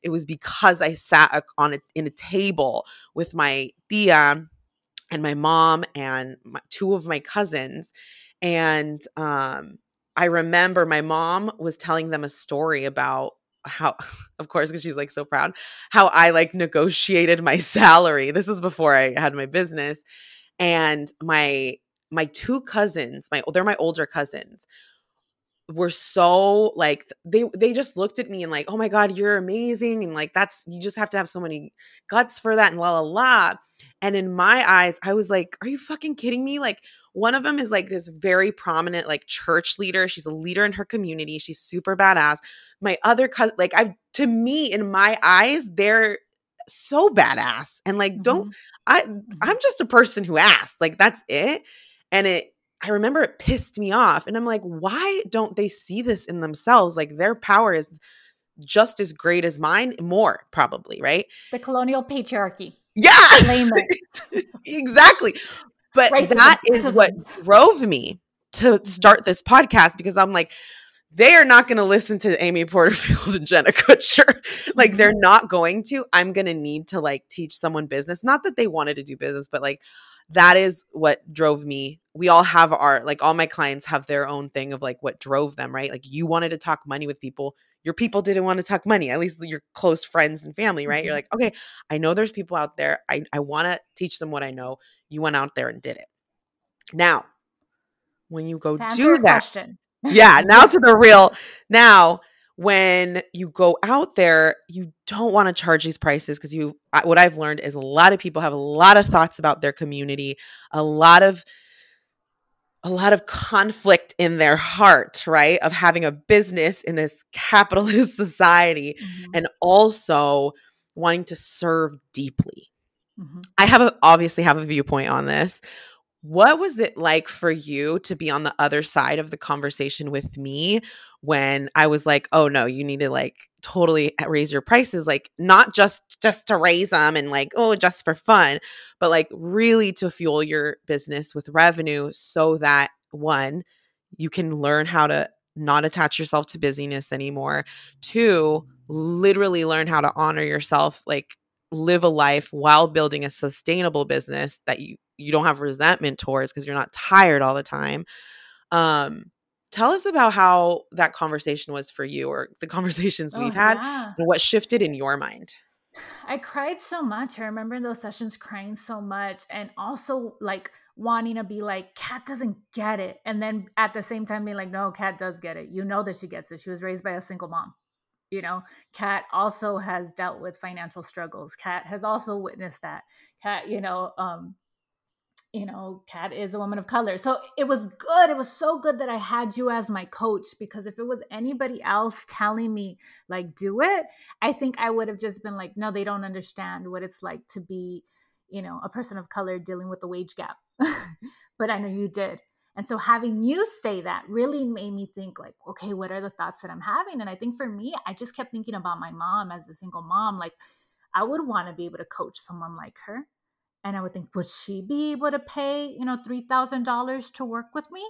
it was because I sat on a, in a table with my tia and my mom and my, two of my cousins and um, I remember my mom was telling them a story about how of course because she's like so proud how i like negotiated my salary. This is before i had my business and my my two cousins my they're my older cousins were so like they they just looked at me and like oh my god you're amazing and like that's you just have to have so many guts for that and la la la and in my eyes i was like are you fucking kidding me like one of them is like this very prominent like church leader she's a leader in her community she's super badass my other cousin like i've to me in my eyes they're so badass and like mm-hmm. don't i i'm mm-hmm. just a person who asked like that's it and it I remember it pissed me off. And I'm like, why don't they see this in themselves? Like their power is just as great as mine, more probably, right? The colonial patriarchy. Yeah. exactly. But racism, that is racism. what drove me to start this podcast because I'm like, they are not going to listen to Amy Porterfield and Jenna Kutcher. like they're mm-hmm. not going to. I'm going to need to like teach someone business. Not that they wanted to do business, but like that is what drove me. We all have our like all my clients have their own thing of like what drove them, right? Like you wanted to talk money with people. Your people didn't want to talk money, at least your close friends and family, right? Mm-hmm. You're like, okay, I know there's people out there. I, I want to teach them what I know. You went out there and did it. Now, when you go do that, yeah, now to the real. Now, when you go out there, you don't want to charge these prices because you, what I've learned is a lot of people have a lot of thoughts about their community, a lot of, a lot of conflict in their heart, right? Of having a business in this capitalist society mm-hmm. and also wanting to serve deeply. Mm-hmm. I have a, obviously have a viewpoint on this. What was it like for you to be on the other side of the conversation with me when I was like, "Oh no, you need to like totally raise your prices like not just just to raise them and like oh just for fun, but like really to fuel your business with revenue so that one you can learn how to not attach yourself to busyness anymore. Two, literally learn how to honor yourself like live a life while building a sustainable business that you you don't have resentment towards because you're not tired all the time um tell us about how that conversation was for you or the conversations oh, we've had yeah. and what shifted in your mind? I cried so much. I remember in those sessions crying so much and also like wanting to be like Kat doesn't get it and then at the same time being like no Kat does get it. You know that she gets it. She was raised by a single mom you know? Kat also has dealt with financial struggles. Kat has also witnessed that. Kat you know um you know, Kat is a woman of color. So it was good. It was so good that I had you as my coach because if it was anybody else telling me, like, do it, I think I would have just been like, no, they don't understand what it's like to be, you know, a person of color dealing with the wage gap. but I know you did. And so having you say that really made me think like, okay, what are the thoughts that I'm having? And I think for me, I just kept thinking about my mom as a single mom. Like I would want to be able to coach someone like her. And I would think, would she be able to pay, you know, $3,000 to work with me?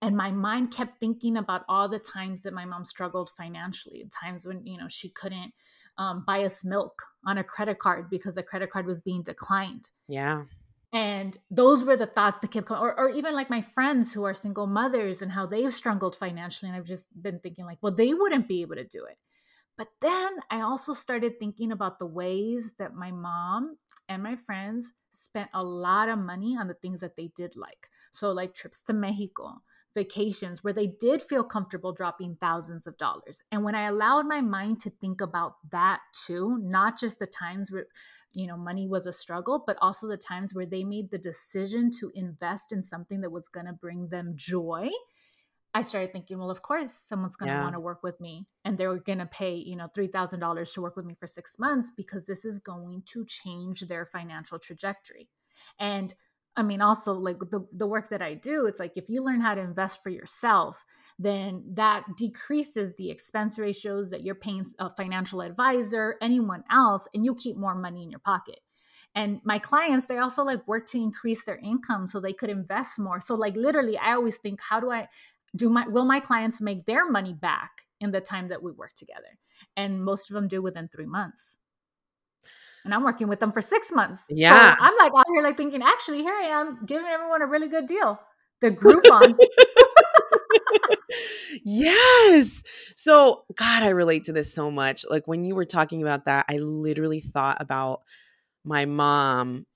And my mind kept thinking about all the times that my mom struggled financially, times when, you know, she couldn't um, buy us milk on a credit card because the credit card was being declined. Yeah and those were the thoughts that kept coming or, or even like my friends who are single mothers and how they've struggled financially and i've just been thinking like well they wouldn't be able to do it but then i also started thinking about the ways that my mom and my friends spent a lot of money on the things that they did like. So like trips to mexico vacations where they did feel comfortable dropping thousands of dollars. And when i allowed my mind to think about that too not just the times where you know money was a struggle but also the times where they made the decision to invest in something that was going to bring them joy i started thinking well of course someone's going to yeah. want to work with me and they're going to pay you know $3000 to work with me for six months because this is going to change their financial trajectory and I mean, also like the, the work that I do, it's like if you learn how to invest for yourself, then that decreases the expense ratios that you're paying a financial advisor, anyone else, and you keep more money in your pocket. And my clients, they also like work to increase their income so they could invest more. So like literally, I always think, how do I do my will my clients make their money back in the time that we work together? And most of them do within three months and I'm working with them for six months. Yeah. So I'm like out here like thinking, actually, here I am giving everyone a really good deal. The Groupon. yes. So, God, I relate to this so much. Like when you were talking about that, I literally thought about my mom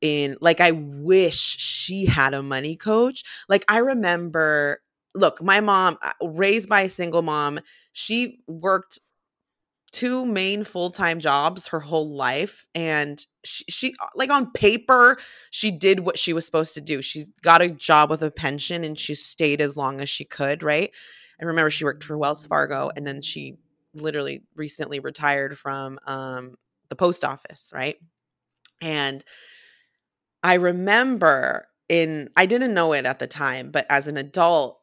in like I wish she had a money coach. Like I remember look, my mom uh, raised by a single mom, she worked two main full-time jobs her whole life and she, she, uh, like on paper she did what she was supposed to do. She got a job with a pension and she stayed as long as she could right? I remember she worked for wells fargo and then she literally recently retired from um, the post office right? And i remember in i didn't know it at the time but as an adult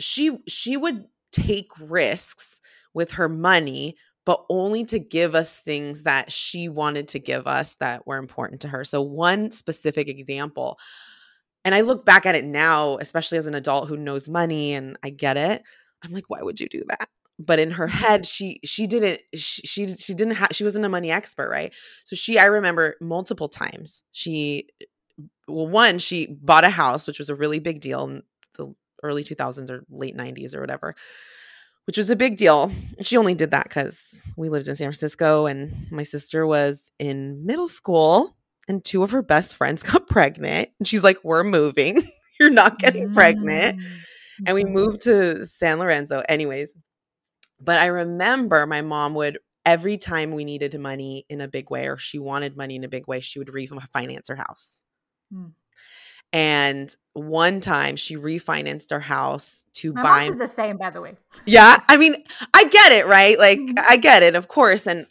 she she would take risks with her money, but only to give us things that she wanted to give us that were important to her. So, one specific example, and I look back at it now, especially as an adult who knows money and I get it. I'm like, why would you do that? But in her mm-hmm. head, she she didn't she she, she didn't have she wasn't a money expert, right? So she I remember multiple times she well one she bought a house, which was a really big deal the early 2000s or late 90s or whatever which was a big deal. She only did that because we lived in San Francisco and my sister was in middle school and two of her best friends got pregnant. And she's like, We're moving. You're not getting mm-hmm. pregnant. And we moved to San Lorenzo, anyways. But I remember my mom would, every time we needed money in a big way or she wanted money in a big way, she would refinance her house. Mm. And one time she refinanced her house to My buy the same, by the way. Yeah. I mean, I get it, right? Like Mm-hmm. I get it, of course. And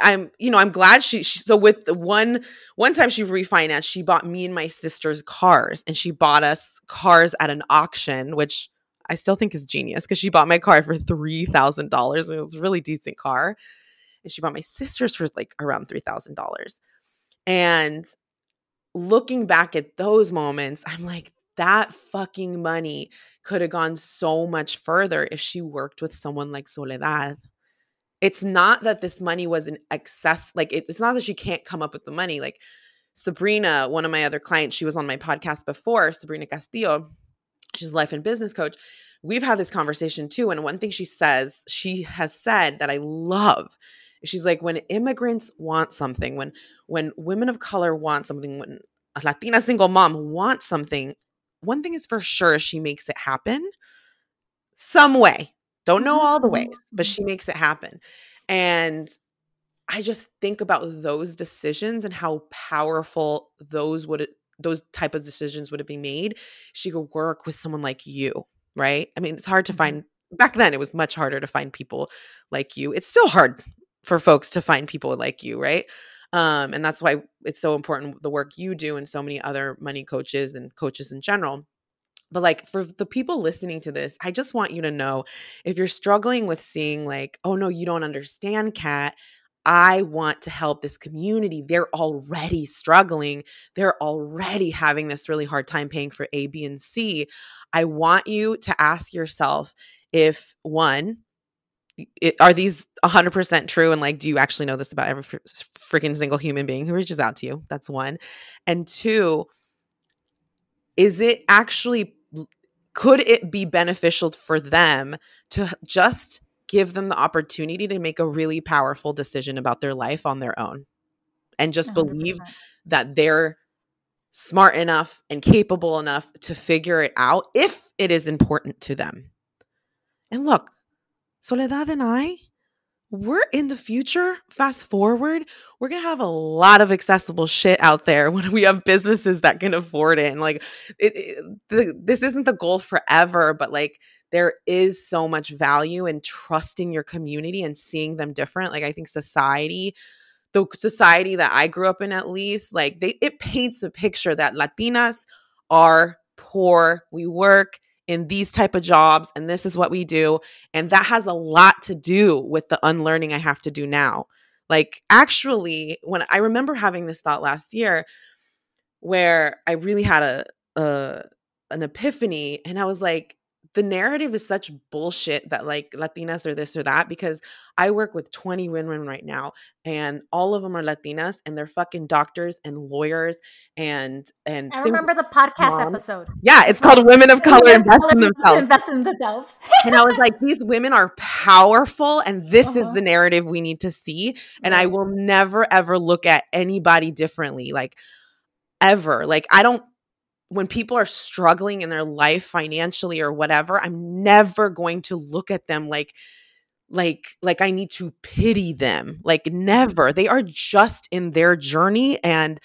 I'm, you know, I'm glad she, she so with the one one time she refinanced, she bought me and my sister's cars and she bought us cars at an auction, which I still think is genius because she bought my car for three thousand dollars. It was a really decent car. And she bought my sister's for like around three thousand dollars. And looking back at those moments, I'm like, that fucking money could have gone so much further if she worked with someone like Soledad. It's not that this money was an excess, like it's not that she can't come up with the money. Like Sabrina, one of my other clients, she was on my podcast before, Sabrina Castillo, she's life and business coach. We've had this conversation too. And one thing she says, she has said that I love she's like when immigrants want something when when women of color want something when a latina single mom wants something one thing is for sure she makes it happen some way. Don't know all the ways but Mm-hmm. she makes it happen. And i just think about those decisions and how powerful those would those type of decisions would have been made. She could work with someone like you right? I mean it's hard to Mhm. find back then it was much harder to find people like you. It's still hard for folks to find people like you, right? Um, and that's why it's so important the work you do and so many other money coaches and coaches in general. but like for the people listening to this, I just want you to know if you're struggling with seeing like, oh no, you don't understand Kat, I want to help this community. They're already struggling. They're already having this really hard time paying for A, B, and C. I want you to ask yourself if one, it, are these 100% true? And like, do you actually know this about every fr- freaking single human being who reaches out to you? That's one. And two, is it actually, could it be beneficial for them to just give them the opportunity to make a really powerful decision about their life on their own and just 100%. believe that they're smart enough and capable enough to figure it out if it is important to them. And look, Soledad and I, we're in the future, fast forward, we're going to have a lot of accessible shit out there when we have businesses that can afford it. And like, it, it, the, this isn't the goal forever, but like, there is so much value in trusting your community and seeing them different. Like I think society, the society that I grew up in at least, like they it paints a picture that Latinas are poor, we work in these type of jobs and this is what we do and that has a lot to do with the unlearning I have to do now. Like actually when I remember having this thought last year where I really had a, a an epiphany and I was like the narrative is such bullshit that like Latinas or this or that because I work with 20 women right now and all of them are Latinas and they're fucking doctors and lawyers and and I remember the podcast moms. episode. Yeah, it's called Women of Color Invest in Themselves. Invest in themselves. and I was like, these women are powerful and this uh-huh. is the narrative we need to see. And I will never ever look at anybody differently. Like ever. Like I don't when people are struggling in their life financially or whatever, I'm never going to look at them like like like I need to pity them. Like mm-hmm. never. They are just in their journey and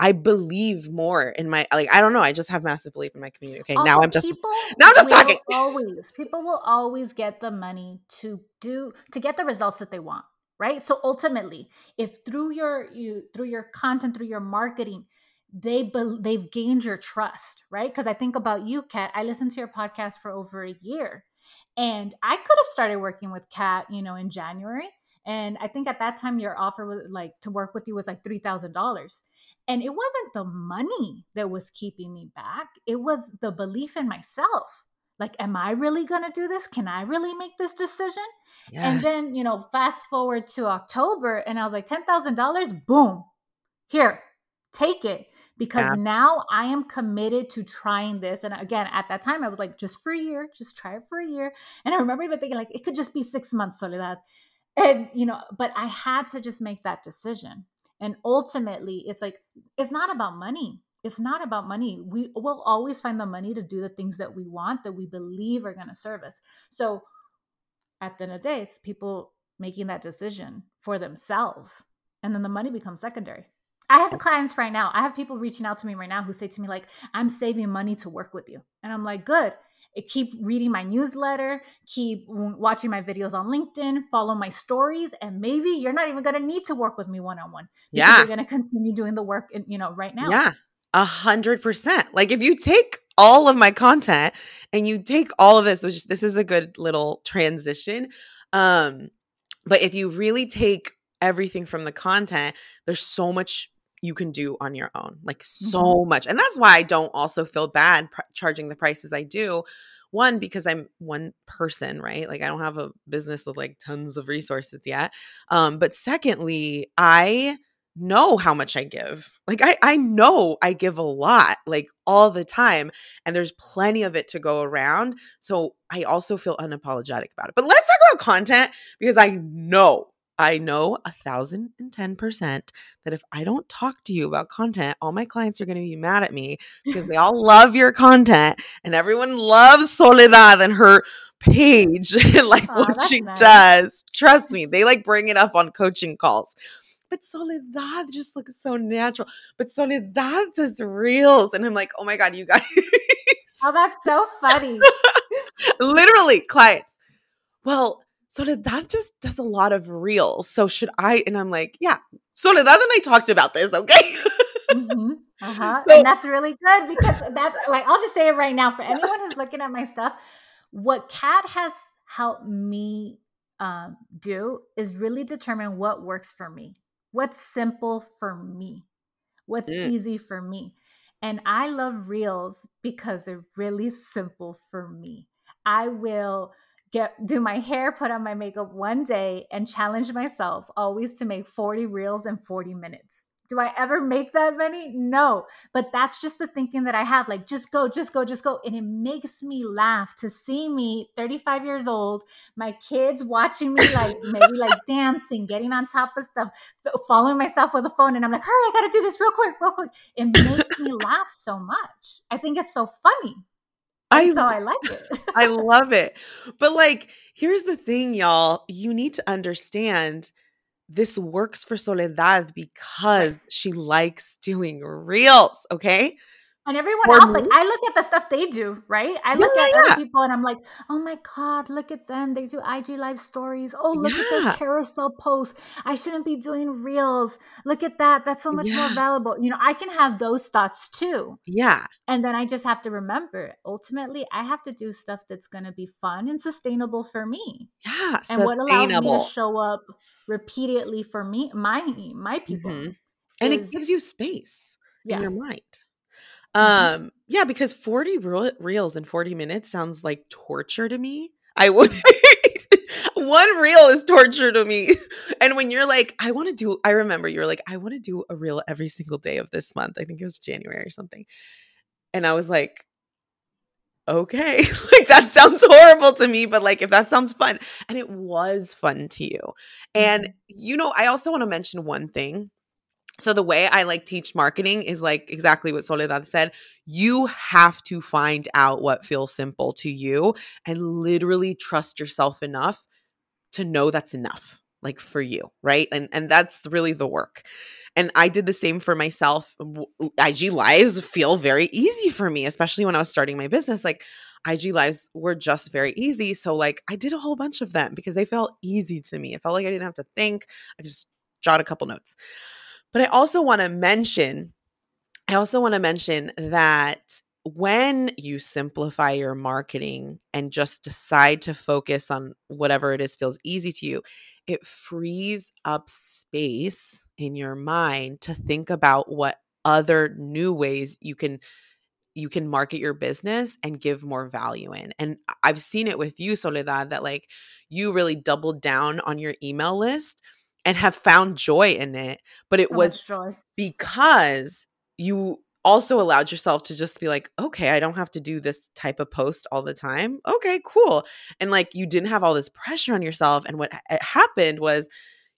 I believe more in my like I don't know. I just have massive belief in my community. Okay, also, now I'm just now I'm just talking. Always, people will always get the money to do to get the results that they want, right? So ultimately, if through your you through your content, through your marketing, they be, they've gained your trust, right? Because I think about you, Kat. I listened to your podcast for over a year, and I could have started working with Kat, you know, in January. And I think at that time your offer was like to work with you was like three thousand dollars, and it wasn't the money that was keeping me back. It was the belief in myself. Like, am I really gonna do this? Can I really make this decision? Yes. And then, you know, fast forward to October, and I was like, ten thousand dollars, boom, here, take it because yeah. now I am committed to trying this. And again, at that time, I was like, just for a year, just try it for a year. And I remember even thinking, like, it could just be six months, Soledad. And, you know, but I had to just make that decision. And ultimately, it's like, it's not about money. It's not about money. We will always find the money to do the things that we want, that we believe are going to serve us. So at the end of the day, it's people making that decision for themselves. And then the money becomes secondary. I have clients right now. I have people reaching out to me right now who say to me, like, I'm saving money to work with you. And I'm like, good. Keep reading my newsletter, keep watching my videos on LinkedIn, follow my stories, and maybe you're not even gonna need to work with me one on one. Yeah, you're gonna continue doing the work, in, you know, right now. Yeah, a hundred percent. Like if you take all of my content and you take all of this, which this is a good little transition. Um, but if you really take everything from the content, there's so much you can do on your own like so mm-hmm. much and that's why i don't also feel bad pr- charging the prices i do. One because i'm one person right? Like i don't have a business with like tons of resources yet. Um but secondly i know how much i give. Like i i know i give a lot like all the time and there's plenty of it to go around so i also feel unapologetic about it. But let's talk about content because i know I know a thousand and ten percent that if I don't talk to you about content, all my clients are going to be mad at me because they all love your content and everyone loves Soledad and her page and like oh, what she nice. does. Trust me, they like bring it up on coaching calls. But Soledad just looks so natural. But Soledad does reels. And I'm like, oh my God, you guys. Oh, that's so funny. Literally, clients. Well, Soledad just does a lot of reels. So should I? And I'm like, yeah, Soledad and I talked about this, okay? mm-hmm. Uh-huh. So, and that's really good because that's like I'll just say it right now for anyone who's looking at my stuff. What Kat has helped me um, do is really determine what works for me, what's simple for me, what's mm. easy for me. And I love reels because they're really simple for me. I will get do my hair, put on my makeup one day and challenge myself always to make 40 reels in 40 minutes. Do I ever make that many? No. But that's just the thinking that I have. Like, just go, just go, just go. And it makes me laugh to see me, 35 years old, my kids watching me, like maybe like dancing, getting on top of stuff, following myself with a phone. And I'm like, hurry, I got to do this real quick, real quick. It makes me laugh so much. I think it's so funny. I, so I like it. I love it. But like, here's the thing, y'all. You need to understand this works for Soledad because she likes doing reels, okay? And everyone else, like I look at the stuff they do, right? I look yeah, at yeah. other people and I'm like, oh my God, look at them. They do IG live stories. Oh, look yeah. at their carousel posts. I shouldn't be doing reels. Look at that. That's so much more valuable. You know, I can have those thoughts too. Yeah. And then I just have to remember ultimately, I have to do stuff that's going to be fun and sustainable for me. Yeah. And what allows me to show up repeatedly for me, my my people. Mm-hmm. And is, it gives you space in your mind. Mm-hmm. Um, yeah, because 40 reels in 40 minutes sounds like torture to me. I would one reel is torture to me. And when you're like, I want to do, I remember you were like, I want to do a reel every single day of this month. I think it was January or something. And I was like, okay, like that sounds horrible to me, but like if that sounds fun, and it was fun to you. And mm-hmm. you know, I also want to mention one thing so the way I like teach marketing is like exactly what Soledad said. You have to find out what feels simple to you and literally trust yourself enough to know that's enough like for you, right? And and that's really the work. And I did the same for myself. IG lives feel very easy for me, especially when I was starting my business. Like IG lives were just very easy, so like I did a whole bunch of them because they felt easy to me. It felt like I didn't have to think. I just jot a couple notes. But I also want to mention, I also want to mention that when you simplify your marketing and just decide to focus on whatever it is feels easy to you, it frees up space in your mind to think about what other new ways you can you can market your business and give more value in. And I've seen it with you Soledad that like you really doubled down on your email list and have found joy in it. But it so was because you also allowed yourself to just be like, okay, I don't have to do this type of post all the time. Okay, cool. And like you didn't have all this pressure on yourself. And what happened was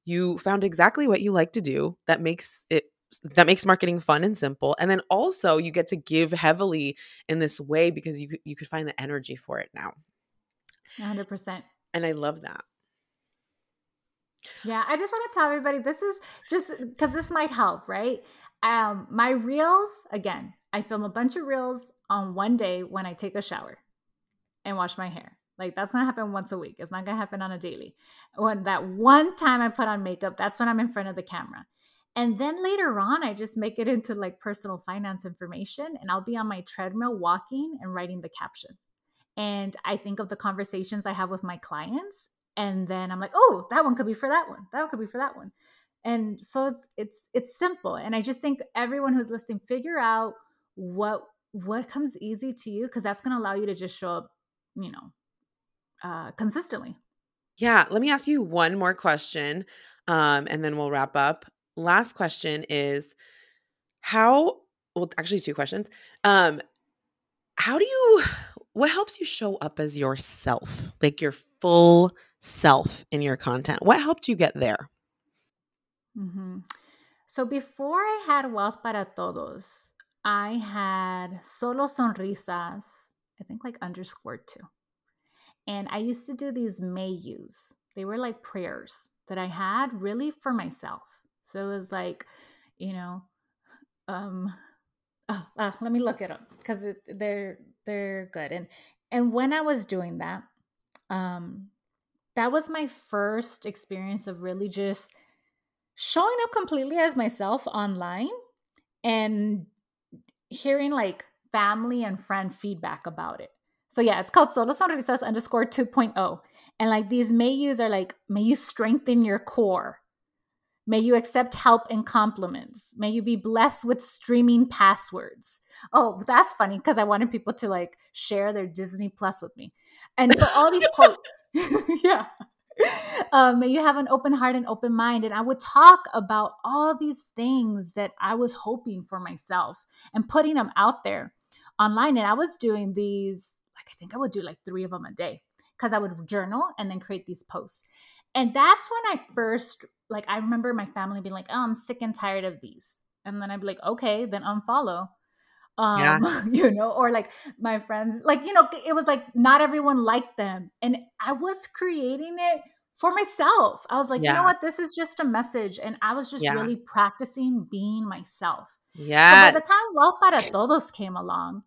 you found exactly what you like to do that makes it that makes marketing fun and simple and then also you get to give heavily in this way because you you could find the energy for it now 100% and i love that yeah, I just want to tell everybody this is just because this might help, right? Um, my reels, again, I film a bunch of reels on one day when I take a shower and wash my hair. Like that's gonna happen once a week. It's not gonna happen on a daily. When that one time I put on makeup, that's when I'm in front of the camera. And then later on, I just make it into like personal finance information and I'll be on my treadmill walking and writing the caption. And I think of the conversations I have with my clients and then i'm like oh that one could be for that one. That one could be for that one. And so it's it's it's simple and i just think everyone who's listening figure out what what comes easy to you because that's going to allow you to just show up you know uh consistently. Yeah let me ask you one more question um and then we'll wrap up. Last question is how well actually two questions. Um how do you what helps you show up as yourself like your full self in your content. What helped you get there? Mm-hmm. So before I had Wealth para Todos, I had Solo Sonrisas, I think like underscore two. And I used to do these mayus. They were like prayers that I had really for myself. So it was like, you know, um, oh, uh, let me look it up because they're they're good. And and when I was doing that, um, that was my first experience of really just showing up completely as myself online and hearing like family and friend feedback about it. So yeah, it's called Solo Sonrisas underscore 2.0. And like these may yous are like, may you strengthen your core. May you accept help and compliments. May you be blessed with streaming passwords. Oh, that's funny because I wanted people to like share their Disney Plus with me. And so all these quotes, yeah. Um, may you have an open heart and open mind. And I would talk about all these things that I was hoping for myself and putting them out there online. And I was doing these, like, I think I would do like three of them a day because I would journal and then create these posts. And that's when I first like I remember my family being like, "Oh, I'm sick and tired of these," and then I'd be like, "Okay, then unfollow." Um, yeah. you know, or like my friends, like you know, it was like not everyone liked them, and I was creating it for myself. I was like, yeah. you know what, this is just a message, and I was just yeah. really practicing being myself. Yeah. So by the time Wealth para Todos came along,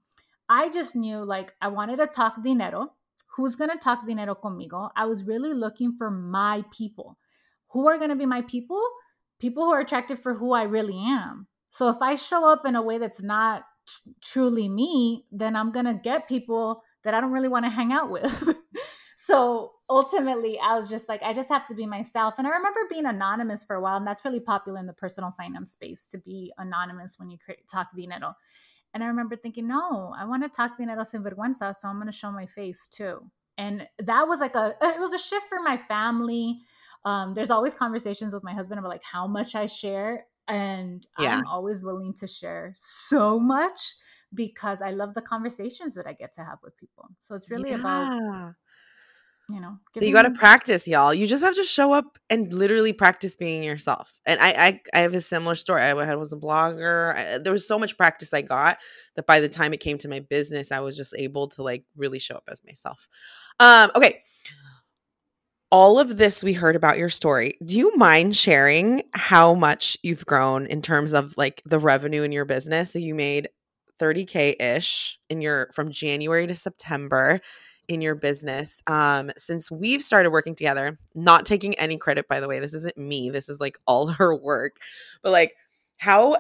I just knew like I wanted to talk dinero. Who's gonna talk dinero conmigo? I was really looking for my people who are going to be my people? People who are attracted for who I really am. So if I show up in a way that's not t- truly me, then I'm going to get people that I don't really want to hang out with. so ultimately, I was just like, I just have to be myself. And I remember being anonymous for a while, and that's really popular in the personal finance space to be anonymous when you create, talk dinero. And I remember thinking, no, I want to talk dinero sin vergüenza, so I'm going to show my face too. And that was like a, it was a shift for my family um, there's always conversations with my husband about like how much I share, and yeah. I'm always willing to share so much because I love the conversations that I get to have with people. So it's really yeah. about you know. So you got to practice, y'all. You just have to show up and literally practice being yourself. And I, I, I have a similar story. I was a blogger. I, there was so much practice I got that by the time it came to my business, I was just able to like really show up as myself. Um, okay, all of this we heard about your story. Do you mind sharing how much you've grown in terms of like the revenue in your business? So you made 30k ish in your from January to September in your business. Um since we've started working together, not taking any credit by the way. This isn't me. This is like all her work. But like how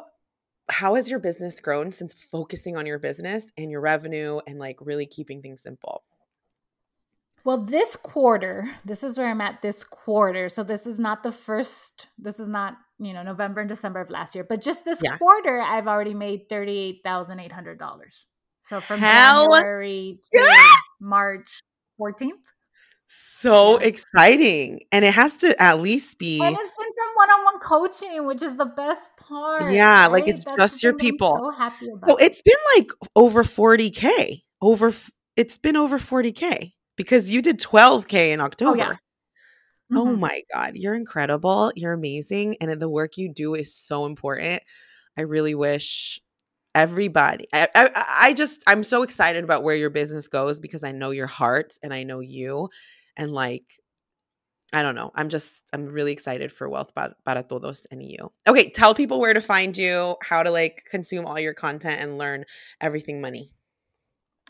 how has your business grown since focusing on your business and your revenue and like really keeping things simple? Well, this quarter, this is where I'm at this quarter. So this is not the first, this is not, you know, November and December of last year, but just this yeah. quarter, I've already made $38,800. So from Hell January to yeah! March 14th. So yeah. exciting. And it has to at least be. And it's been some one on one coaching, which is the best part. Yeah, right? like it's That's just your people. so happy about. So it's been like over 40K. Over, it's been over 40K because you did 12K in October. Oh, yeah. Oh mm-hmm. Oh my God. You're incredible. You're amazing. And the work you do is so important. I really wish everybody, I, I, I just, I'm so excited about where your business goes because I know your heart and I know you. And like, I don't know. I'm just, I'm really excited for Wealth para Todos and you. Okay. Tell people where to find you, how to like consume all your content and learn everything money.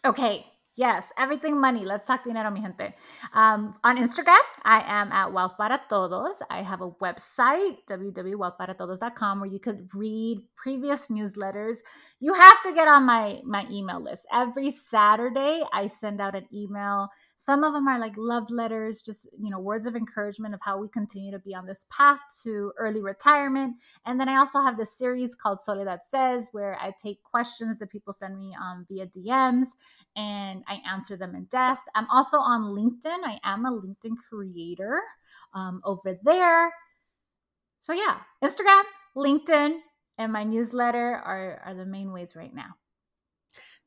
Okay. Yes, everything money. Let's talk dinero, mi gente. Um, on Instagram, I am at Wealth para Todos. I have a website, www.wealthparatodos.com, where you could read previous newsletters. You have to get on my my email list. Every Saturday, I send out an email. Some of them are like love letters, just you know, words of encouragement of how we continue to be on this path to early retirement. And then I also have this series called Soledad Says, where I take questions that people send me um, via DMs and I answer them in depth. I'm also on LinkedIn. I am a LinkedIn creator um, over there. So, yeah, Instagram, LinkedIn, and my newsletter are, are the main ways right now.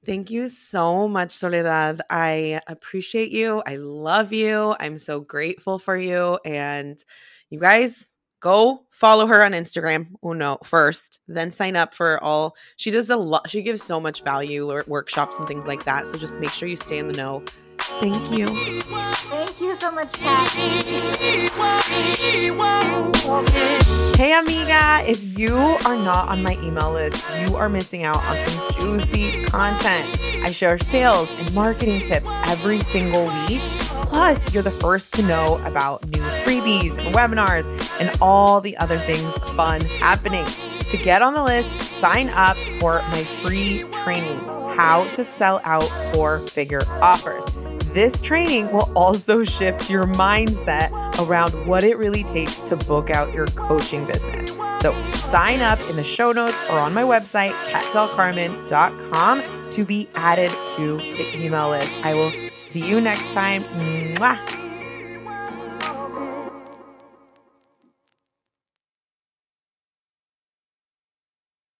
Thank you so much, Soledad. I appreciate you. I love you. I'm so grateful for you. And you guys, go follow her on Instagram. Uno first, then sign up for all. She does a lot. She gives so much value or workshops and things like that. So just make sure you stay in the know. Thank you. Thank you so much, Kat. Hey, amiga. If you are not on my email list, you are missing out on some juicy content. I share sales and marketing tips every single week Plus, you're the first to know about new freebies and webinars and all the other things fun happening. To get on the list, sign up for my free training, How to Sell Out Four Figure Offers. This training will also shift your mindset around what it really takes to book out your coaching business. So sign up in the show notes or on my website, katdelcarmen.com to be added to the email list. I will see you next time. Mwah.